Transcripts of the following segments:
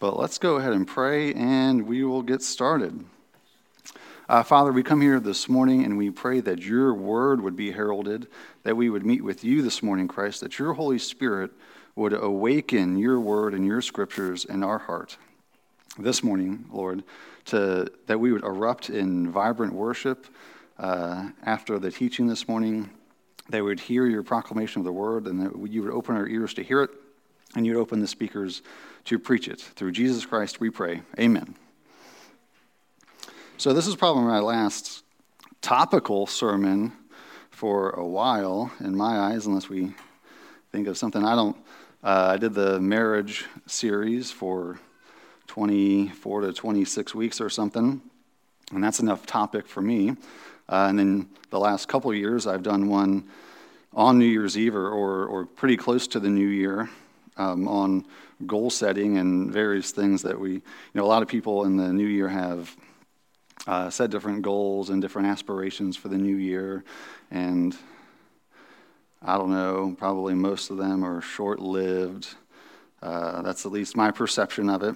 But let's go ahead and pray and we will get started. Uh, Father, we come here this morning and we pray that your word would be heralded, that we would meet with you this morning, Christ, that your Holy Spirit would awaken your word and your scriptures in our heart this morning, Lord, to, that we would erupt in vibrant worship uh, after the teaching this morning, that we would hear your proclamation of the word, and that you would open our ears to hear it, and you'd open the speakers to preach it. Through Jesus Christ we pray. Amen. So, this is probably my last topical sermon for a while, in my eyes, unless we think of something. I don't, uh, I did the marriage series for 24 to 26 weeks or something, and that's enough topic for me. Uh, and then the last couple years, I've done one on New Year's Eve or, or, or pretty close to the new year um, on goal setting and various things that we, you know, a lot of people in the new year have uh, set different goals and different aspirations for the new year. And I don't know, probably most of them are short lived. Uh, that's at least my perception of it.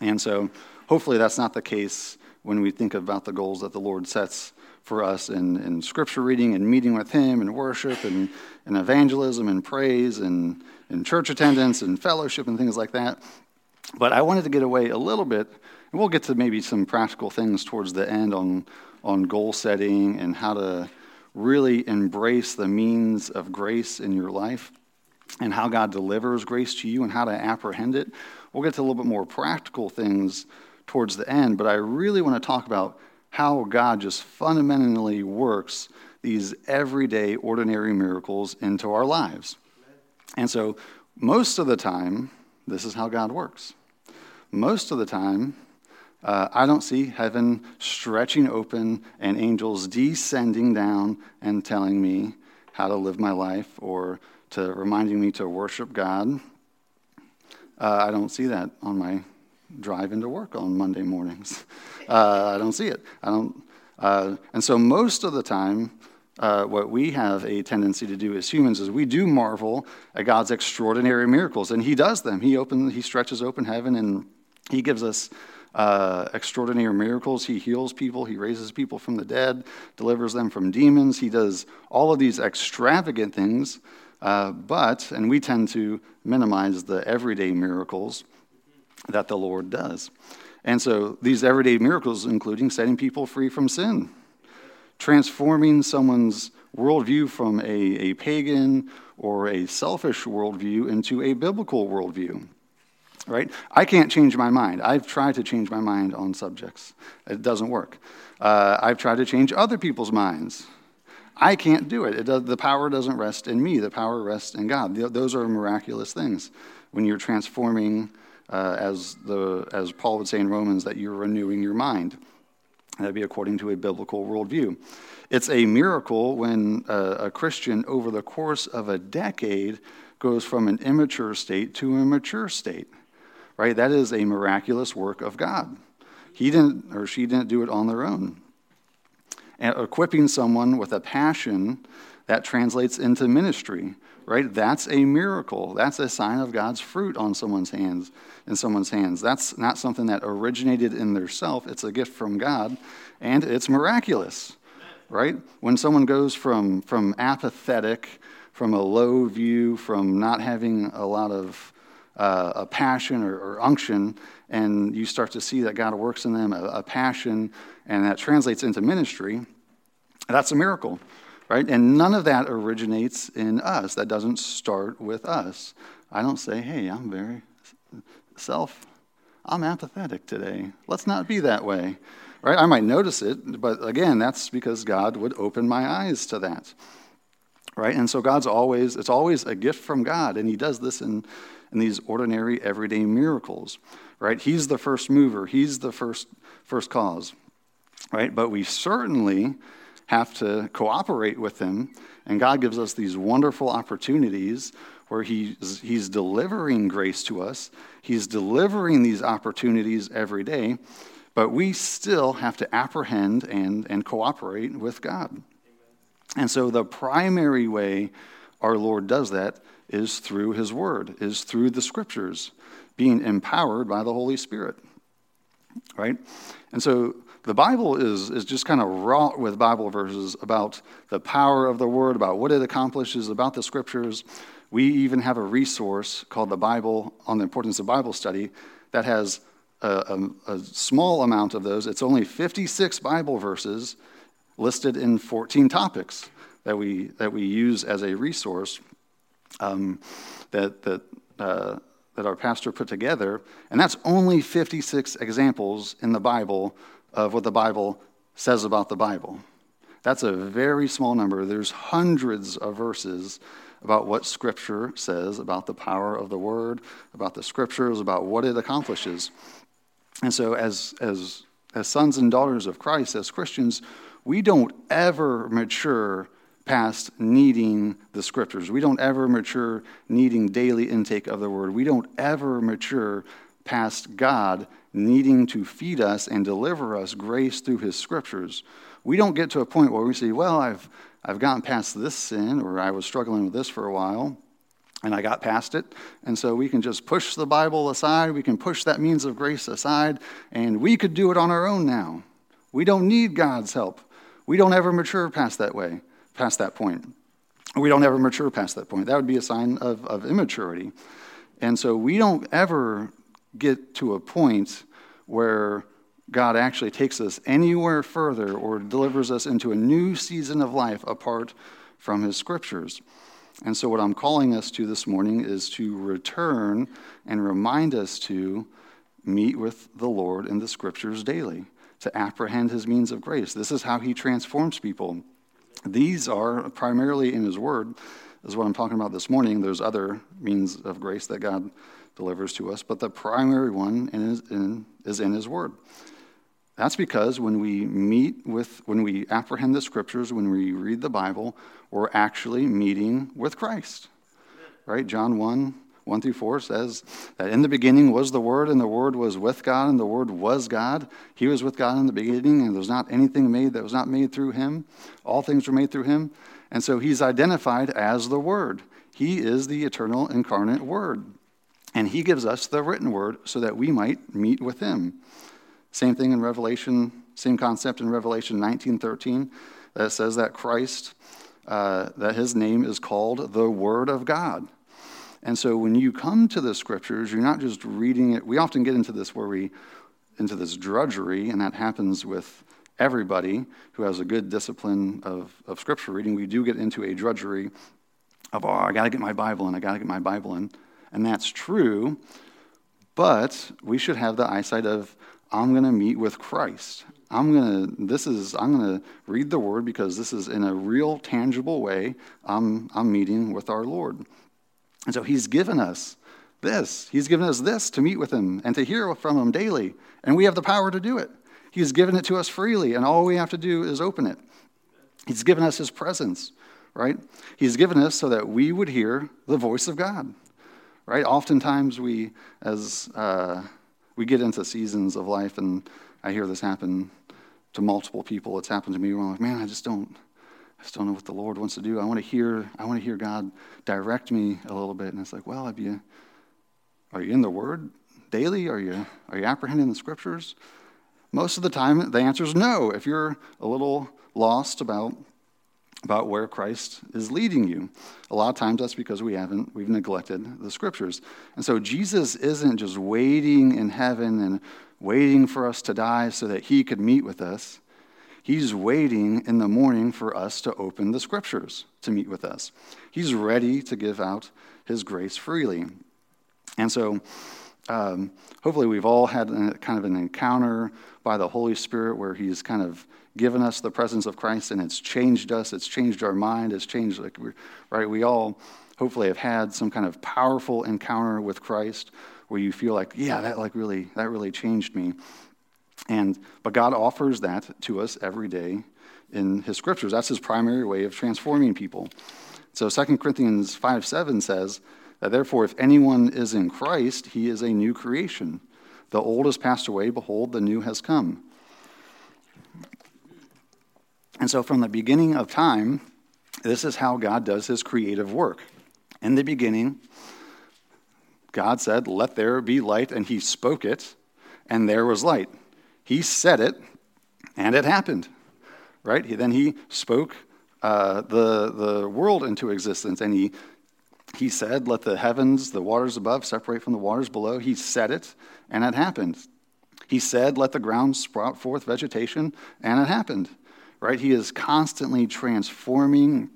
And so hopefully that's not the case when we think about the goals that the Lord sets for us in, in scripture reading and meeting with Him and worship and, and evangelism and praise and, and church attendance and fellowship and things like that. But I wanted to get away a little bit and we'll get to maybe some practical things towards the end on, on goal setting and how to really embrace the means of grace in your life and how God delivers grace to you and how to apprehend it. We'll get to a little bit more practical things towards the end, but I really want to talk about how God just fundamentally works these everyday, ordinary miracles into our lives. And so, most of the time, this is how God works. Most of the time, uh, I don't see heaven stretching open and angels descending down and telling me how to live my life or to reminding me to worship God. Uh, I don't see that on my drive into work on Monday mornings. Uh, I don't see it. I don't. Uh, and so most of the time, uh, what we have a tendency to do as humans is we do marvel at God's extraordinary miracles, and He does them. He opens, He stretches open heaven, and He gives us uh, extraordinary miracles. He heals people, he raises people from the dead, delivers them from demons. He does all of these extravagant things, uh, but, and we tend to minimize the everyday miracles that the Lord does. And so these everyday miracles, including setting people free from sin, transforming someone's worldview from a, a pagan or a selfish worldview into a biblical worldview right? I can't change my mind. I've tried to change my mind on subjects, it doesn't work. Uh, I've tried to change other people's minds. I can't do it. it does, the power doesn't rest in me, the power rests in God. Those are miraculous things when you're transforming, uh, as, the, as Paul would say in Romans, that you're renewing your mind. That'd be according to a biblical worldview. It's a miracle when a Christian, over the course of a decade, goes from an immature state to a mature state right? That is a miraculous work of God. He didn't, or she didn't do it on their own. And equipping someone with a passion that translates into ministry, right? That's a miracle. That's a sign of God's fruit on someone's hands, in someone's hands. That's not something that originated in their self. It's a gift from God, and it's miraculous, right? When someone goes from, from apathetic, from a low view, from not having a lot of uh, a passion or, or, unction, and you start to see that God works in them, a, a passion, and that translates into ministry, that's a miracle, right? And none of that originates in us. That doesn't start with us. I don't say, hey, I'm very self, I'm apathetic today. Let's not be that way, right? I might notice it, but again, that's because God would open my eyes to that, right? And so God's always, it's always a gift from God, and He does this in and these ordinary, everyday miracles, right? He's the first mover, he's the first, first cause, right? But we certainly have to cooperate with him, and God gives us these wonderful opportunities where he's, he's delivering grace to us, he's delivering these opportunities every day, but we still have to apprehend and, and cooperate with God. And so the primary way our Lord does that is through his word, is through the scriptures. being empowered by the Holy Spirit. Right? And so the Bible is, is just kind of wrought with Bible verses about the power of the Word, about what it accomplishes, about the Scriptures. We even have a resource called the Bible on the importance of Bible study that has a, a, a small amount of those. It's only 56 Bible verses listed in 14 topics that we, that we use as a resource um, that, that, uh, that our pastor put together. And that's only 56 examples in the Bible of what the Bible says about the Bible. That's a very small number. There's hundreds of verses about what Scripture says about the power of the Word, about the Scriptures, about what it accomplishes. And so, as, as, as sons and daughters of Christ, as Christians, we don't ever mature past needing the scriptures. We don't ever mature needing daily intake of the word. We don't ever mature past God needing to feed us and deliver us grace through his scriptures. We don't get to a point where we say, well, I've, I've gotten past this sin, or I was struggling with this for a while, and I got past it. And so we can just push the Bible aside, we can push that means of grace aside, and we could do it on our own now. We don't need God's help. We don't ever mature past that way, past that point. We don't ever mature past that point. That would be a sign of, of immaturity. And so we don't ever get to a point where God actually takes us anywhere further or delivers us into a new season of life apart from his scriptures. And so, what I'm calling us to this morning is to return and remind us to meet with the Lord in the scriptures daily to apprehend his means of grace. This is how he transforms people. These are primarily in his word, is what I'm talking about this morning. There's other means of grace that God delivers to us, but the primary one is in, is in his word. That's because when we meet with, when we apprehend the scriptures, when we read the Bible, we're actually meeting with Christ. Right? John 1 1 through 4 says that in the beginning was the Word, and the Word was with God, and the Word was God. He was with God in the beginning, and there was not anything made that was not made through him. All things were made through him. And so he's identified as the Word. He is the eternal incarnate Word. And he gives us the written Word so that we might meet with him. Same thing in Revelation, same concept in Revelation 19:13 that says that Christ, uh, that his name is called the Word of God. And so when you come to the scriptures, you're not just reading it. We often get into this where we, into this drudgery, and that happens with everybody who has a good discipline of, of scripture reading. We do get into a drudgery of, oh, I got to get my Bible in, I got to get my Bible in. And that's true, but we should have the eyesight of, I'm going to meet with Christ. I'm going to, this is, I'm going to read the word because this is in a real, tangible way. I'm, I'm meeting with our Lord. And so he's given us this. He's given us this to meet with him and to hear from him daily. And we have the power to do it. He's given it to us freely, and all we have to do is open it. He's given us his presence, right? He's given us so that we would hear the voice of God, right? Oftentimes we, as uh, we get into seasons of life, and I hear this happen to multiple people. It's happened to me where I'm like, man, I just don't, I just don't know what the Lord wants to do. I want to hear, I want to hear God direct me a little bit. And it's like, well, have you, are you in the Word daily? Are you, are you apprehending the Scriptures? Most of the time, the answer is no. If you're a little lost about, about where Christ is leading you, a lot of times that's because we haven't, we've neglected the Scriptures. And so Jesus isn't just waiting in heaven and waiting for us to die so that he could meet with us. He's waiting in the morning for us to open the scriptures to meet with us. He's ready to give out his grace freely. And so, um, hopefully, we've all had a, kind of an encounter by the Holy Spirit where he's kind of given us the presence of Christ and it's changed us, it's changed our mind, it's changed, like, right? We all hopefully have had some kind of powerful encounter with Christ where you feel like, yeah, that like really, that really changed me. And, but God offers that to us every day in his scriptures. That's his primary way of transforming people. So 2 Corinthians 5 7 says that therefore, if anyone is in Christ, he is a new creation. The old has passed away, behold, the new has come. And so, from the beginning of time, this is how God does his creative work. In the beginning, God said, Let there be light, and he spoke it, and there was light. He said it, and it happened. Right? He, then he spoke uh, the, the world into existence, and he, he said, Let the heavens, the waters above, separate from the waters below. He said it, and it happened. He said, Let the ground sprout forth vegetation, and it happened. Right? He is constantly transforming,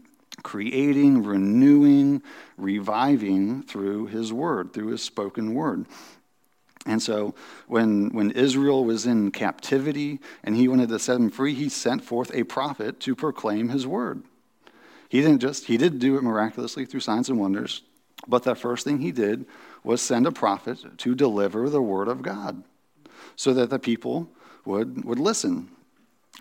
creating, renewing, reviving through his word, through his spoken word. And so when, when Israel was in captivity and he wanted to set them free, he sent forth a prophet to proclaim his word. He didn't just, he did do it miraculously through signs and wonders, but the first thing he did was send a prophet to deliver the word of God so that the people would, would listen.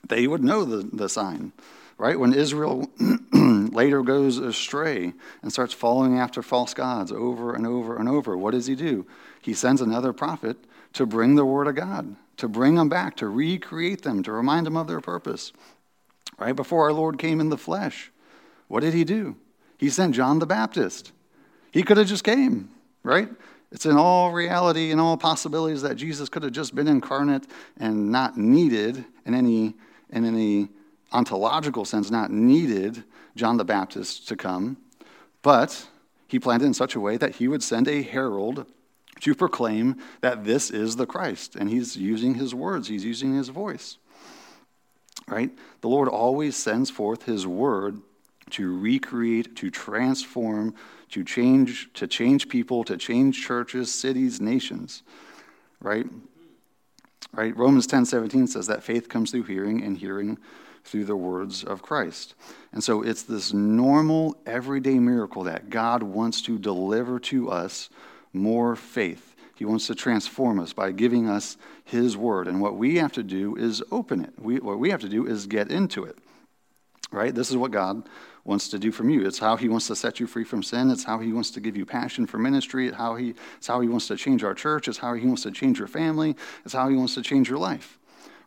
They would know the, the sign, right? When Israel later goes astray and starts following after false gods over and over and over, what does he do? He sends another prophet to bring the word of God, to bring them back, to recreate them, to remind them of their purpose. Right before our Lord came in the flesh, what did he do? He sent John the Baptist. He could have just came, right? It's in all reality and all possibilities that Jesus could have just been incarnate and not needed in any, in any ontological sense, not needed John the Baptist to come. But he planned it in such a way that he would send a herald to proclaim that this is the Christ. And he's using his words, he's using his voice. Right? The Lord always sends forth his word to recreate, to transform, to change, to change people, to change churches, cities, nations. Right? Right? Romans 10 17 says that faith comes through hearing, and hearing through the words of Christ. And so it's this normal, everyday miracle that God wants to deliver to us more faith. He wants to transform us by giving us His word. And what we have to do is open it. We, what we have to do is get into it. Right? This is what God wants to do from you. It's how he wants to set you free from sin. It's how he wants to give you passion for ministry. It's how he, it's how he wants to change our church. It's how he wants to change your family. It's how he wants to change your life.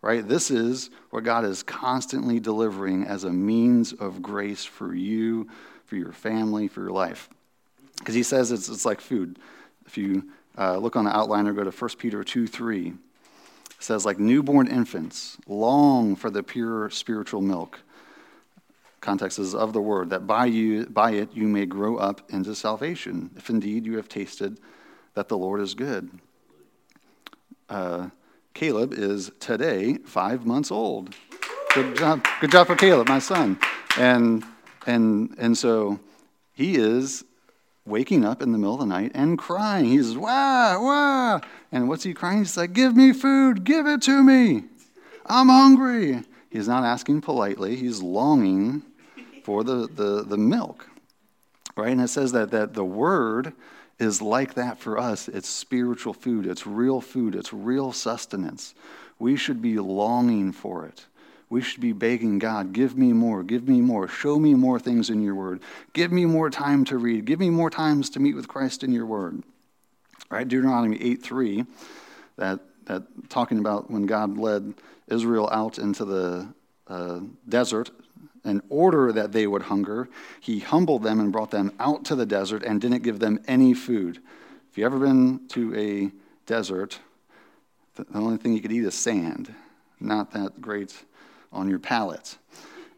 Right? This is what God is constantly delivering as a means of grace for you, for your family, for your life. Because he says it's, it's like food. If you uh, look on the outline or go to 1 Peter 2 3, it says, like newborn infants, long for the pure spiritual milk context is of the word, that by, you, by it you may grow up into salvation, if indeed you have tasted that the Lord is good. Uh, Caleb is today five months old. Good job, good job for Caleb, my son. And, and, and so he is waking up in the middle of the night and crying. He's, wah, wah. And what's he crying? He's like, give me food, give it to me. I'm hungry. He's not asking politely, he's longing for the, the, the milk. Right? And it says that, that the word is like that for us. It's spiritual food, it's real food, it's real sustenance. We should be longing for it. We should be begging God, give me more, give me more, show me more things in your word, give me more time to read, give me more times to meet with Christ in your word. Right? Deuteronomy 8 3, that, that talking about when God led Israel out into the uh, desert in order that they would hunger, he humbled them and brought them out to the desert and didn't give them any food. If you've ever been to a desert, the only thing you could eat is sand. Not that great on your palate.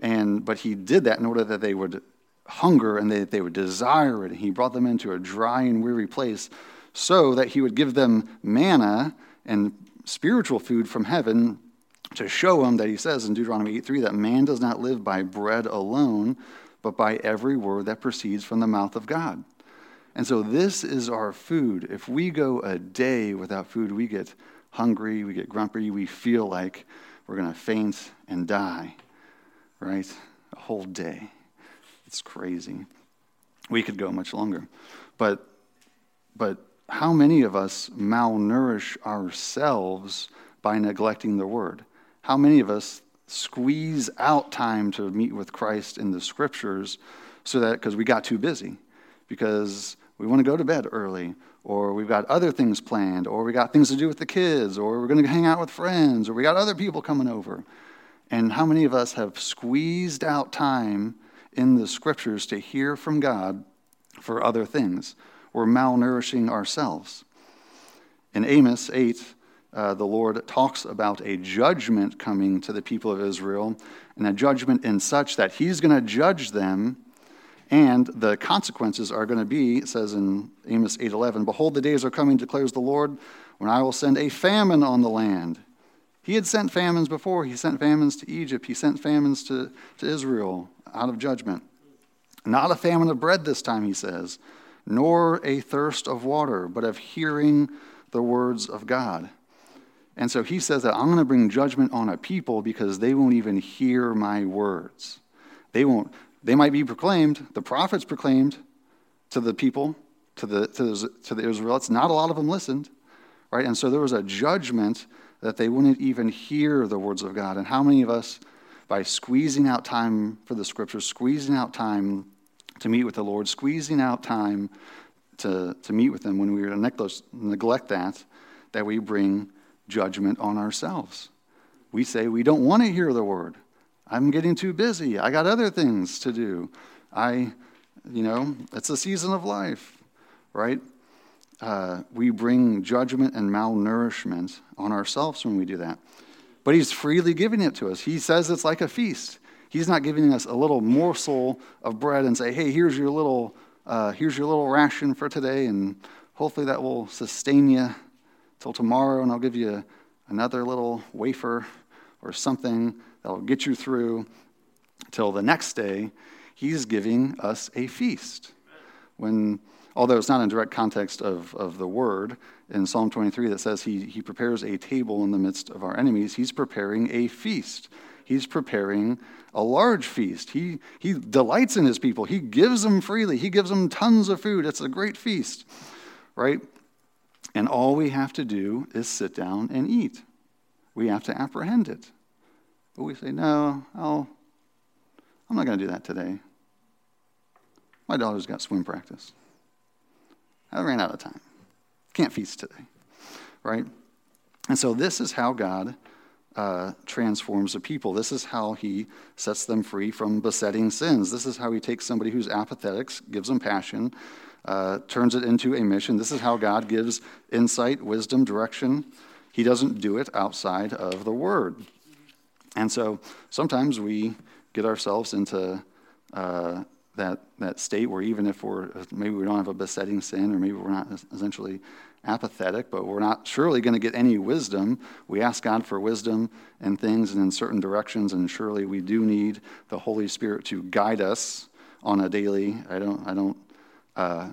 And, but he did that in order that they would hunger and they, they would desire it. He brought them into a dry and weary place so that he would give them manna and spiritual food from heaven to show him that he says in Deuteronomy 8 3 that man does not live by bread alone, but by every word that proceeds from the mouth of God. And so this is our food. If we go a day without food, we get hungry, we get grumpy, we feel like we're going to faint and die, right? A whole day. It's crazy. We could go much longer. But, but how many of us malnourish ourselves by neglecting the word? How many of us squeeze out time to meet with Christ in the scriptures so that because we got too busy, because we want to go to bed early, or we've got other things planned, or we got things to do with the kids, or we're going to hang out with friends, or we got other people coming over. And how many of us have squeezed out time in the scriptures to hear from God for other things? we're malnourishing ourselves. In Amos 8, uh, the Lord talks about a judgment coming to the people of Israel, and a judgment in such that He's going to judge them, and the consequences are going to be, it says in Amos 8:11, "Behold, the days are coming," declares the Lord, "when I will send a famine on the land." He had sent famines before. He sent famines to Egypt. He sent famines to, to Israel out of judgment. Not a famine of bread this time, he says, nor a thirst of water, but of hearing the words of God. And so he says that I'm going to bring judgment on a people because they won't even hear my words. They won't, they might be proclaimed, the prophets proclaimed to the people, to the, to the, to the Israelites. Not a lot of them listened, right? And so there was a judgment that they wouldn't even hear the words of God. And how many of us, by squeezing out time for the scriptures, squeezing out time to meet with the Lord, squeezing out time to, to meet with Him, when we neglect that, that we bring judgment on ourselves. We say we don't want to hear the word. I'm getting too busy. I got other things to do. I, you know, it's a season of life, right? Uh, we bring judgment and malnourishment on ourselves when we do that. But He's freely giving it to us. He says it's like a feast. He's not giving us a little morsel of bread and say, "Hey, here's your little, uh, here's your little ration for today, and hopefully that will sustain you till tomorrow, and I'll give you another little wafer or something that'll get you through till the next day." He's giving us a feast. When, although it's not in direct context of, of the word, in Psalm 23 that says he, he prepares a table in the midst of our enemies, he's preparing a feast. He's preparing a large feast. He, he delights in his people. He gives them freely. He gives them tons of food. It's a great feast, right? And all we have to do is sit down and eat. We have to apprehend it. But we say, no, I'll, I'm not going to do that today. My daughter's got swim practice. I ran out of time. Can't feast today, right? And so this is how God uh, transforms a people. This is how he sets them free from besetting sins. This is how he takes somebody who's apathetic, gives them passion, uh, turns it into a mission. This is how God gives insight, wisdom, direction. He doesn't do it outside of the Word. And so sometimes we get ourselves into uh, that, that state where even if we're, maybe we don't have a besetting sin, or maybe we're not essentially apathetic, but we're not surely going to get any wisdom. We ask God for wisdom and things and in certain directions, and surely we do need the Holy Spirit to guide us on a daily. I don't, I don't, uh,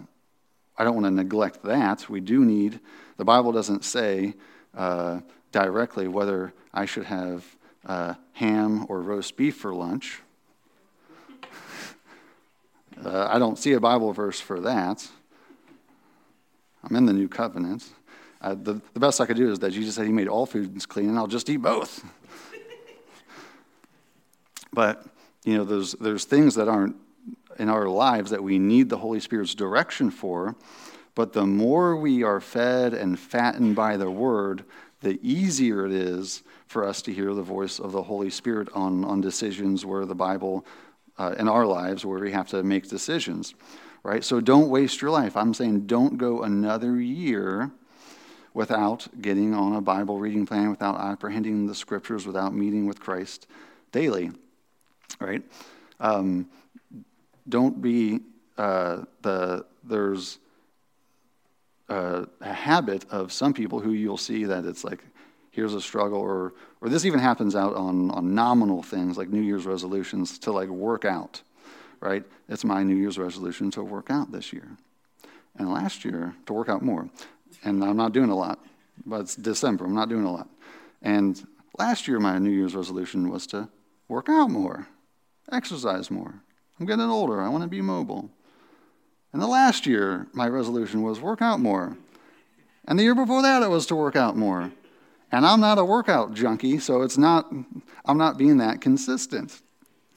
I don't want to neglect that. We do need. The Bible doesn't say uh, directly whether I should have uh, ham or roast beef for lunch. Uh, I don't see a Bible verse for that. I'm in the new covenant. Uh, the, the best I could do is that Jesus said he made all foods clean, and I'll just eat both. but, you know, there's, there's things that aren't in our lives that we need the Holy Spirit's direction for. But the more we are fed and fattened by the Word, the easier it is for us to hear the voice of the Holy Spirit on, on decisions where the Bible, uh, in our lives, where we have to make decisions right? So don't waste your life. I'm saying don't go another year without getting on a Bible reading plan, without apprehending the scriptures, without meeting with Christ daily, right? Um, don't be uh, the there's a, a habit of some people who you'll see that it's like here's a struggle or or this even happens out on on nominal things like New Year's resolutions to like work out right? It's my New Year's resolution to work out this year. And last year, to work out more. And I'm not doing a lot, but it's December. I'm not doing a lot. And last year, my New Year's resolution was to work out more, exercise more. I'm getting older. I want to be mobile. And the last year, my resolution was work out more. And the year before that, it was to work out more. And I'm not a workout junkie, so it's not, I'm not being that consistent.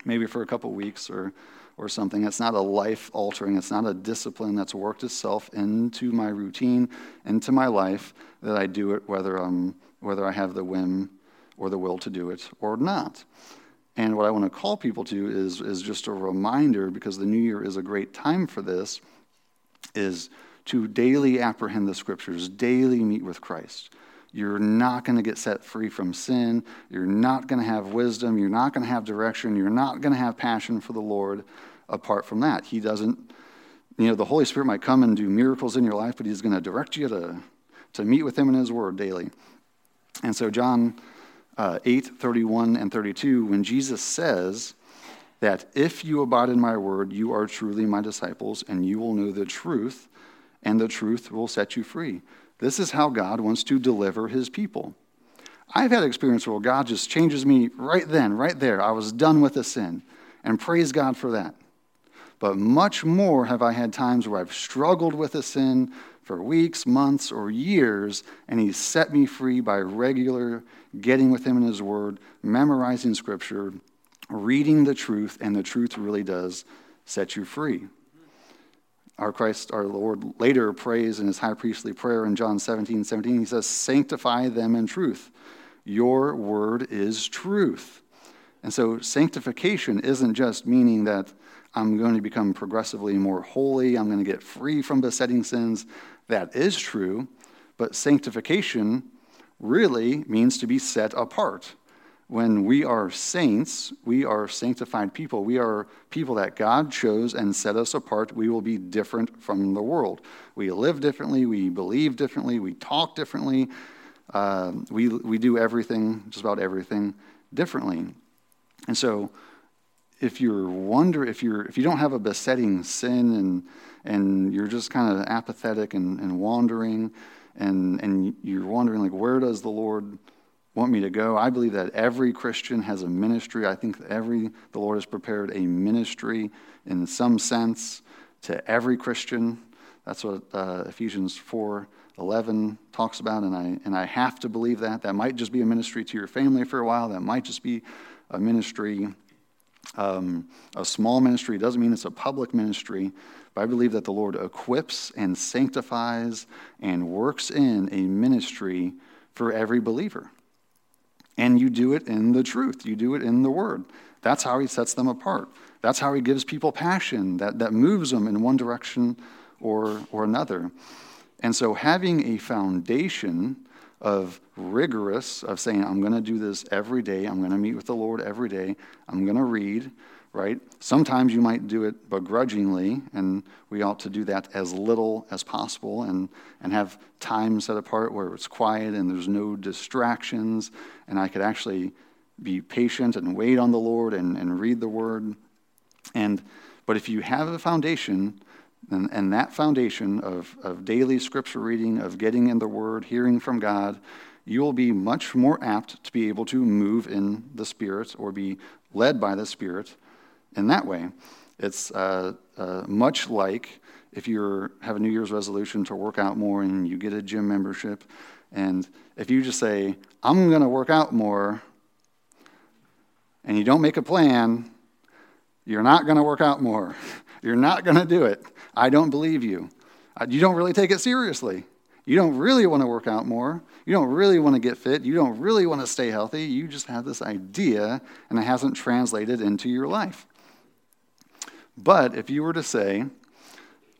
Maybe for a couple weeks or or something. It's not a life altering, it's not a discipline that's worked itself into my routine, into my life, that I do it whether, I'm, whether I have the whim or the will to do it or not. And what I want to call people to is, is just a reminder, because the new year is a great time for this, is to daily apprehend the scriptures, daily meet with Christ. You're not going to get set free from sin. You're not going to have wisdom. You're not going to have direction. You're not going to have passion for the Lord apart from that. He doesn't, you know, the Holy Spirit might come and do miracles in your life, but He's going to direct you to, to meet with Him in His Word daily. And so, John uh, 8 31 and 32, when Jesus says, that if you abide in my word, you are truly my disciples, and you will know the truth, and the truth will set you free. This is how God wants to deliver his people. I've had experience where God just changes me right then, right there. I was done with the sin, and praise God for that. But much more have I had times where I've struggled with a sin for weeks, months, or years, and He's set me free by regular getting with Him in His Word, memorizing Scripture, reading the truth, and the truth really does set you free. Our Christ, our Lord, later prays in his high priestly prayer in John 17 17, he says, Sanctify them in truth. Your word is truth. And so, sanctification isn't just meaning that I'm going to become progressively more holy, I'm going to get free from besetting sins. That is true. But sanctification really means to be set apart when we are saints, we are sanctified people. We are people that God chose and set us apart. We will be different from the world. We live differently, we believe differently, we talk differently, uh, we, we do everything, just about everything, differently. And so, if you're wonder if you're if you don't have a besetting sin and and you're just kind of apathetic and, and wandering and and you're wondering like where does the Lord want me to go. I believe that every Christian has a ministry. I think every the Lord has prepared a ministry in some sense to every Christian. That's what uh, Ephesians 4 11 talks about, and I, and I have to believe that. That might just be a ministry to your family for a while, that might just be a ministry, um, a small ministry. Doesn't mean it's a public ministry, but I believe that the Lord equips and sanctifies and works in a ministry for every believer. And you do it in the truth, you do it in the word. That's how he sets them apart. That's how he gives people passion that, that moves them in one direction or, or another. And so, having a foundation of rigorous, of saying, I'm going to do this every day, I'm going to meet with the Lord every day, I'm going to read, right? Sometimes you might do it begrudgingly, and we ought to do that as little as possible and, and have time set apart where it's quiet and there's no distractions, and I could actually be patient and wait on the Lord and, and read the word. And but if you have a foundation, and, and that foundation of, of daily scripture reading, of getting in the word, hearing from God, you will be much more apt to be able to move in the Spirit or be led by the Spirit in that way. It's uh, uh, much like if you have a New Year's resolution to work out more and you get a gym membership, and if you just say, I'm going to work out more, and you don't make a plan, you're not going to work out more. You're not going to do it. I don't believe you. Uh, you don't really take it seriously. You don't really want to work out more. You don't really want to get fit. You don't really want to stay healthy. You just have this idea, and it hasn't translated into your life. But if you were to say,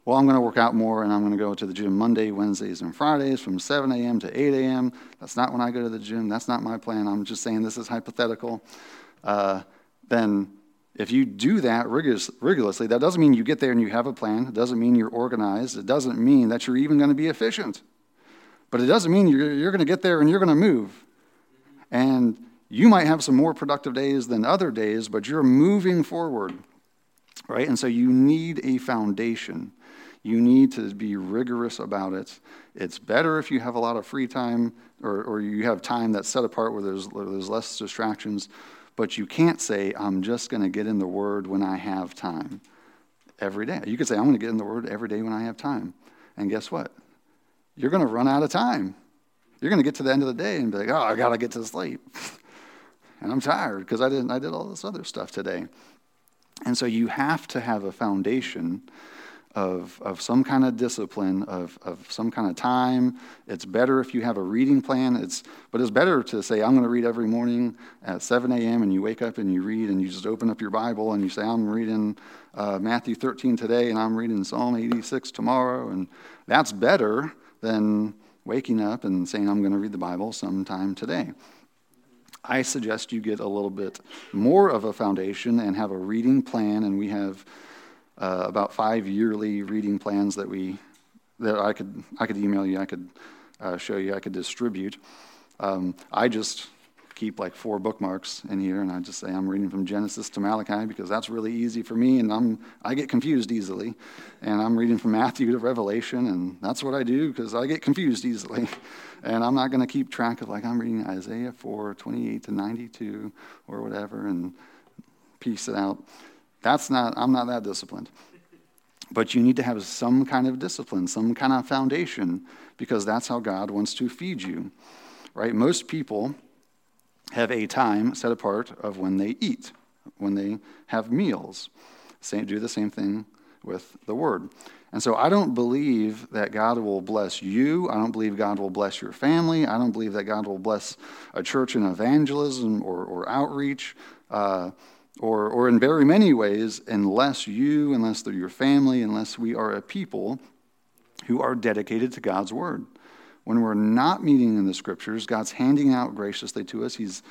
well, I'm going to work out more and I'm going to go to the gym Monday, Wednesdays, and Fridays from 7 a.m. to 8 a.m. That's not when I go to the gym. That's not my plan. I'm just saying this is hypothetical. Uh, then, if you do that rigorously, that doesn't mean you get there and you have a plan. It doesn't mean you're organized. It doesn't mean that you're even going to be efficient. But it doesn't mean you're, you're going to get there and you're going to move. And you might have some more productive days than other days, but you're moving forward right? And so you need a foundation. You need to be rigorous about it. It's better if you have a lot of free time or, or you have time that's set apart where there's, where there's less distractions, but you can't say, I'm just going to get in the Word when I have time every day. You could say, I'm going to get in the Word every day when I have time. And guess what? You're going to run out of time. You're going to get to the end of the day and be like, oh, I got to get to sleep. and I'm tired because I, didn't, I did all this other stuff today. And so you have to have a foundation of, of some kind of discipline, of, of some kind of time. It's better if you have a reading plan. It's, but it's better to say, I'm going to read every morning at 7 a.m., and you wake up and you read, and you just open up your Bible and you say, I'm reading uh, Matthew 13 today, and I'm reading Psalm 86 tomorrow. And that's better than waking up and saying, I'm going to read the Bible sometime today. I suggest you get a little bit more of a foundation and have a reading plan, and we have uh, about five yearly reading plans that we that I could I could email you, I could uh, show you, I could distribute. Um, I just keep like four bookmarks in here, and I just say I'm reading from Genesis to Malachi because that's really easy for me, and I'm I get confused easily, and I'm reading from Matthew to Revelation, and that's what I do because I get confused easily, and I'm not going to keep track of like I'm reading Isaiah 4, 28 to 92 or whatever, and piece it out. That's not, I'm not that disciplined. But you need to have some kind of discipline, some kind of foundation, because that's how God wants to feed you, right? Most people have a time set apart of when they eat, when they have meals. Same, do the same thing with the word. And so I don't believe that God will bless you. I don't believe God will bless your family. I don't believe that God will bless a church in evangelism or, or outreach. Uh, or, or in very many ways, unless you, unless they're your family, unless we are a people who are dedicated to God's word. When we're not meeting in the scriptures, God's handing out graciously to us. He's,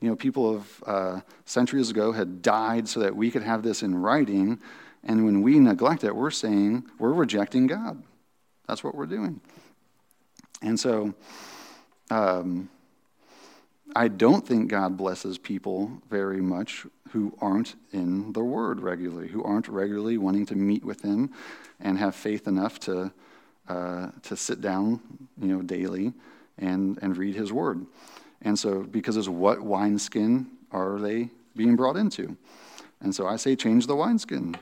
you know, people of uh, centuries ago had died so that we could have this in writing. And when we neglect it, we're saying we're rejecting God. That's what we're doing. And so, um, I don't think God blesses people very much who aren't in the Word regularly, who aren't regularly wanting to meet with Him and have faith enough to, uh, to sit down you know, daily and, and read His Word. And so, because of what wineskin are they being brought into? And so I say, change the wineskin.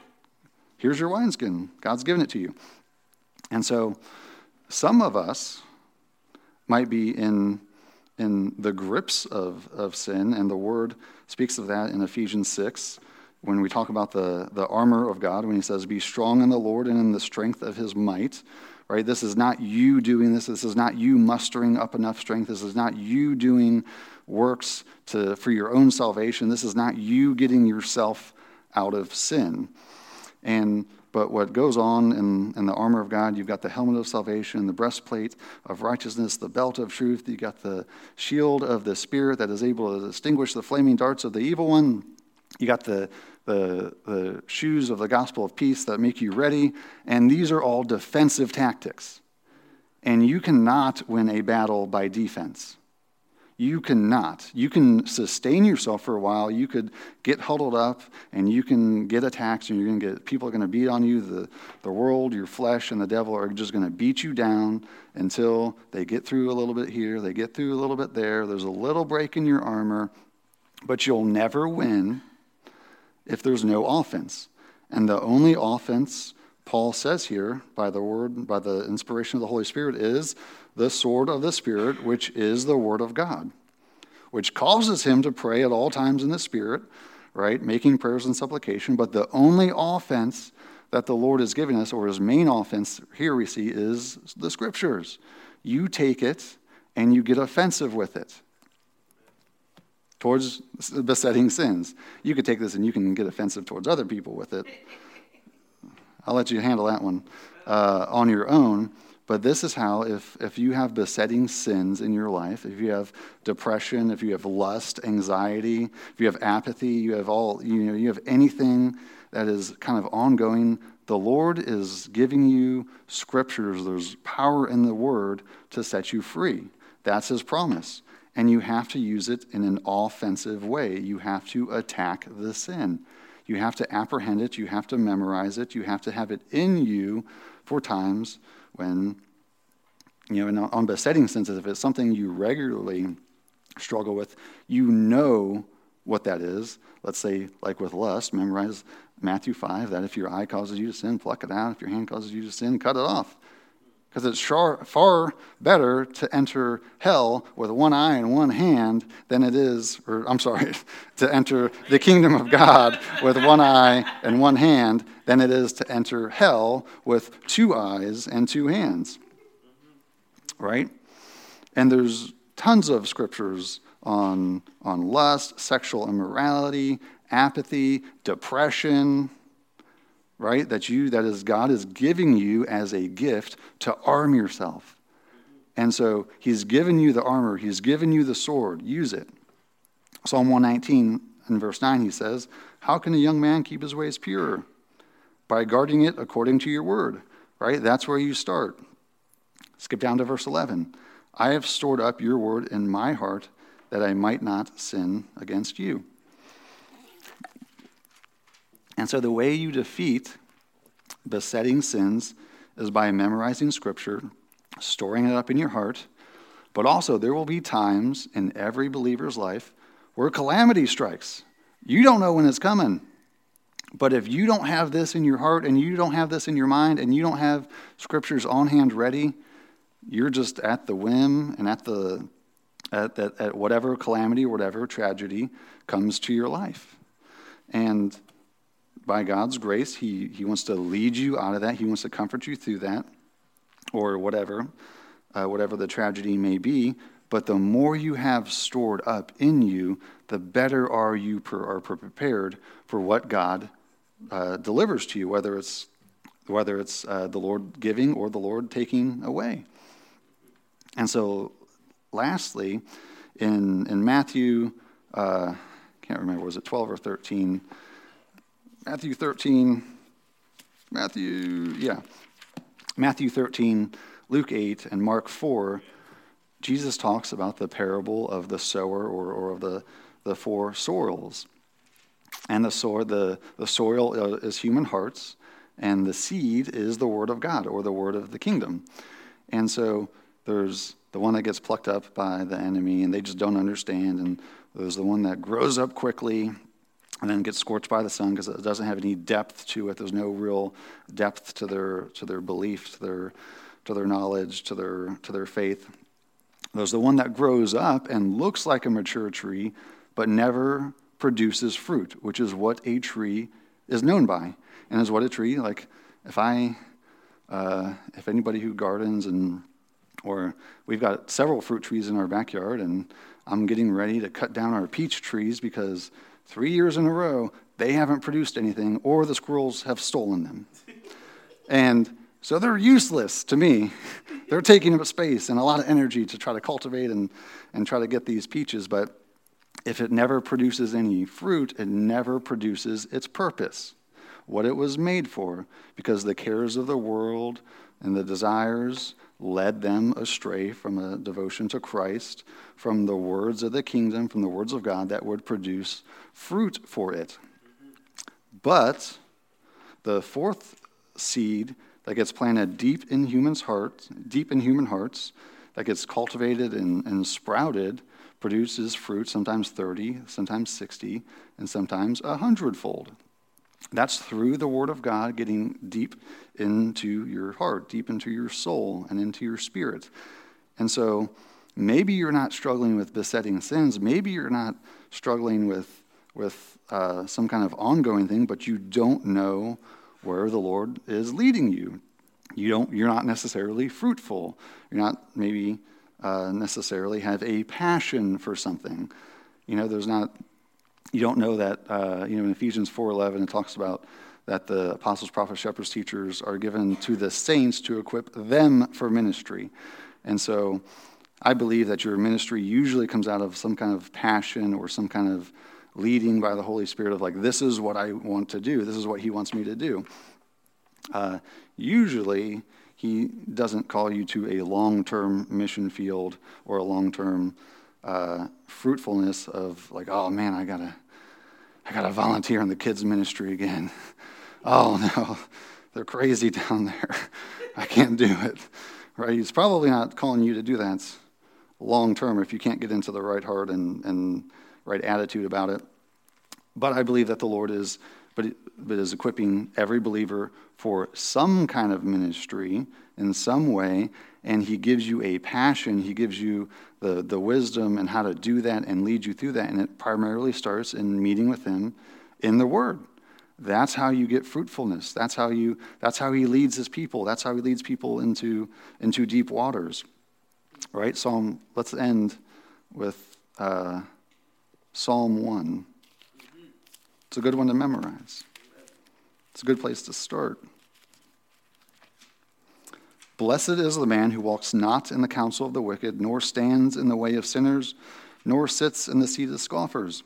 Here's your wineskin. God's given it to you. And so, some of us might be in in the grips of, of sin, and the word speaks of that in Ephesians 6 when we talk about the, the armor of God, when he says, Be strong in the Lord and in the strength of his might. Right? This is not you doing this. This is not you mustering up enough strength. This is not you doing works to, for your own salvation. This is not you getting yourself out of sin. And but what goes on in, in the armor of God, you've got the helmet of salvation, the breastplate of righteousness, the belt of truth, you've got the shield of the Spirit that is able to distinguish the flaming darts of the evil one. You got the, the, the shoes of the gospel of peace that make you ready. And these are all defensive tactics. And you cannot win a battle by defense. You cannot. You can sustain yourself for a while. You could get huddled up and you can get attacked and you're going to get people are going to beat on you. The, the world, your flesh, and the devil are just going to beat you down until they get through a little bit here, they get through a little bit there. There's a little break in your armor, but you'll never win if there's no offense. And the only offense Paul says here by the word, by the inspiration of the Holy Spirit, is the sword of the Spirit, which is the Word of God, which causes him to pray at all times in the Spirit, right, making prayers and supplication. But the only offense that the Lord is giving us, or his main offense here we see, is the Scriptures. You take it and you get offensive with it towards besetting sins. You could take this and you can get offensive towards other people with it. I'll let you handle that one uh, on your own. But this is how, if, if you have besetting sins in your life, if you have depression, if you have lust, anxiety, if you have apathy, you have all, you know, you have anything that is kind of ongoing, the Lord is giving you scriptures. There's power in the word to set you free. That's his promise. And you have to use it in an offensive way. You have to attack the sin. You have to apprehend it. You have to memorize it. You have to have it in you for times when, you know, on besetting senses, if it's something you regularly struggle with, you know what that is. Let's say, like with lust, memorize Matthew 5 that if your eye causes you to sin, pluck it out. If your hand causes you to sin, cut it off. Because it's far, far better to enter hell with one eye and one hand than it is, or I'm sorry, to enter the kingdom of God with one eye and one hand than it is to enter hell with two eyes and two hands. Right? And there's tons of scriptures on, on lust, sexual immorality, apathy, depression, right? That you, that is, God is giving you as a gift to arm yourself. And so He's given you the armor, He's given you the sword. Use it. Psalm 119 in verse 9, he says, How can a young man keep his ways pure? By guarding it according to your word, right? That's where you start. Skip down to verse 11. I have stored up your word in my heart that I might not sin against you. And so the way you defeat besetting sins is by memorizing scripture, storing it up in your heart, but also there will be times in every believer's life where calamity strikes. You don't know when it's coming. But if you don't have this in your heart and you don't have this in your mind and you don't have scriptures on hand ready, you're just at the whim and at the at, at, at whatever calamity or whatever tragedy comes to your life. And by God's grace, he, he wants to lead you out of that. He wants to comfort you through that, or whatever, uh, whatever the tragedy may be. But the more you have stored up in you, the better are you per, are prepared for what God uh, delivers to you, whether it's whether it's uh, the Lord giving or the Lord taking away. And so, lastly, in in Matthew, uh, can't remember was it twelve or thirteen Matthew 13, Matthew, yeah, Matthew 13, Luke 8, and Mark 4, Jesus talks about the parable of the sower or, or of the, the four soils. And the soil, the, the soil uh, is human hearts, and the seed is the word of God or the word of the kingdom. And so there's the one that gets plucked up by the enemy, and they just don't understand. And there's the one that grows up quickly and then gets scorched by the sun because it doesn't have any depth to it. There's no real depth to their to their belief, to their to their knowledge, to their to their faith. There's the one that grows up and looks like a mature tree, but never produces fruit, which is what a tree is known by, and is what a tree like. If I, uh, if anybody who gardens and or we've got several fruit trees in our backyard, and I'm getting ready to cut down our peach trees because three years in a row, they haven't produced anything, or the squirrels have stolen them. And so they're useless to me. They're taking up space and a lot of energy to try to cultivate and, and try to get these peaches, but if it never produces any fruit, it never produces its purpose, what it was made for, because the cares of the world and the desires led them astray from a devotion to Christ, from the words of the kingdom, from the words of God that would produce fruit for it. But the fourth seed that gets planted deep in humans' hearts, deep in human hearts, that gets cultivated and, and sprouted, produces fruit, sometimes 30, sometimes 60, and sometimes a hundredfold. That's through the Word of God getting deep into your heart, deep into your soul, and into your spirit. And so maybe you're not struggling with besetting sins. Maybe you're not struggling with, with uh, some kind of ongoing thing, but you don't know where the Lord is leading you. You don't, you're not necessarily fruitful. You're not maybe uh, necessarily have a passion for something. You know, there's not you don't know that, uh, you know, in Ephesians 4.11, it talks about that the apostles, prophets, shepherds, teachers are given to the saints to equip them for ministry. And so I believe that your ministry usually comes out of some kind of passion or some kind of leading by the Holy Spirit of like, this is what I want to do, this is what He wants me to do. Uh, usually, He doesn't call you to a long term mission field or a long term uh, fruitfulness of like, oh man, I gotta I got to volunteer in the kids' ministry again. Oh, no, they're crazy down there. I can't do it. Right? He's probably not calling you to do that long term if you can't get into the right heart and, and right attitude about it. But I believe that the Lord is but, but is equipping every believer for some kind of ministry in some way. And he gives you a passion, he gives you the, the wisdom and how to do that and lead you through that. And it primarily starts in meeting with him in the Word. That's how you get fruitfulness. That's how you that's how he leads his people. That's how he leads people into into deep waters. Right? Psalm let's end with uh, Psalm 1. It's a good one to memorize. It's a good place to start. Blessed is the man who walks not in the counsel of the wicked, nor stands in the way of sinners, nor sits in the seat of scoffers.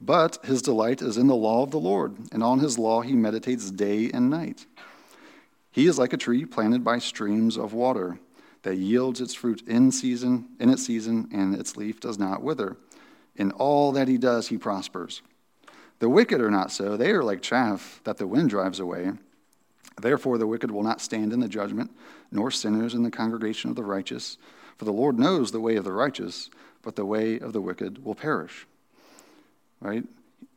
But his delight is in the law of the Lord, and on his law he meditates day and night. He is like a tree planted by streams of water that yields its fruit in season, in its season, and its leaf does not wither. In all that he does, he prospers. The wicked are not so; they are like chaff that the wind drives away. Therefore, the wicked will not stand in the judgment, nor sinners in the congregation of the righteous. For the Lord knows the way of the righteous, but the way of the wicked will perish. Right?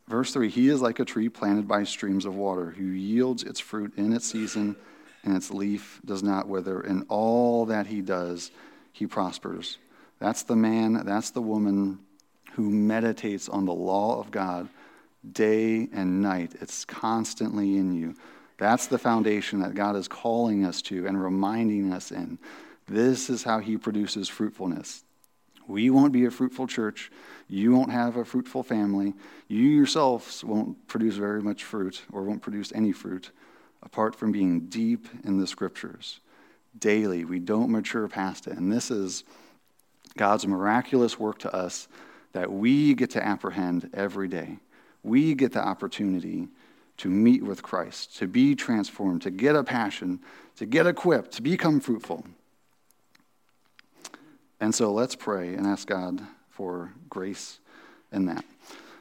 Verse 3 He is like a tree planted by streams of water, who yields its fruit in its season, and its leaf does not wither. In all that he does, he prospers. That's the man, that's the woman who meditates on the law of God day and night. It's constantly in you. That's the foundation that God is calling us to and reminding us in. This is how he produces fruitfulness. We won't be a fruitful church. You won't have a fruitful family. You yourselves won't produce very much fruit or won't produce any fruit apart from being deep in the scriptures. Daily, we don't mature past it. And this is God's miraculous work to us that we get to apprehend every day. We get the opportunity to meet with Christ, to be transformed, to get a passion, to get equipped, to become fruitful. And so let's pray and ask God for grace in that.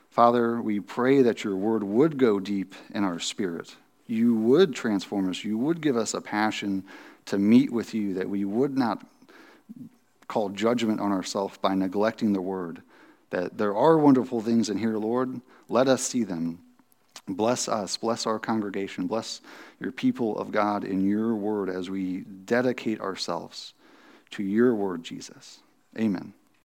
Father, we pray that your word would go deep in our spirit. You would transform us. You would give us a passion to meet with you, that we would not call judgment on ourselves by neglecting the word. That there are wonderful things in here, Lord. Let us see them. Bless us, bless our congregation, bless your people of God in your word as we dedicate ourselves to your word, Jesus. Amen.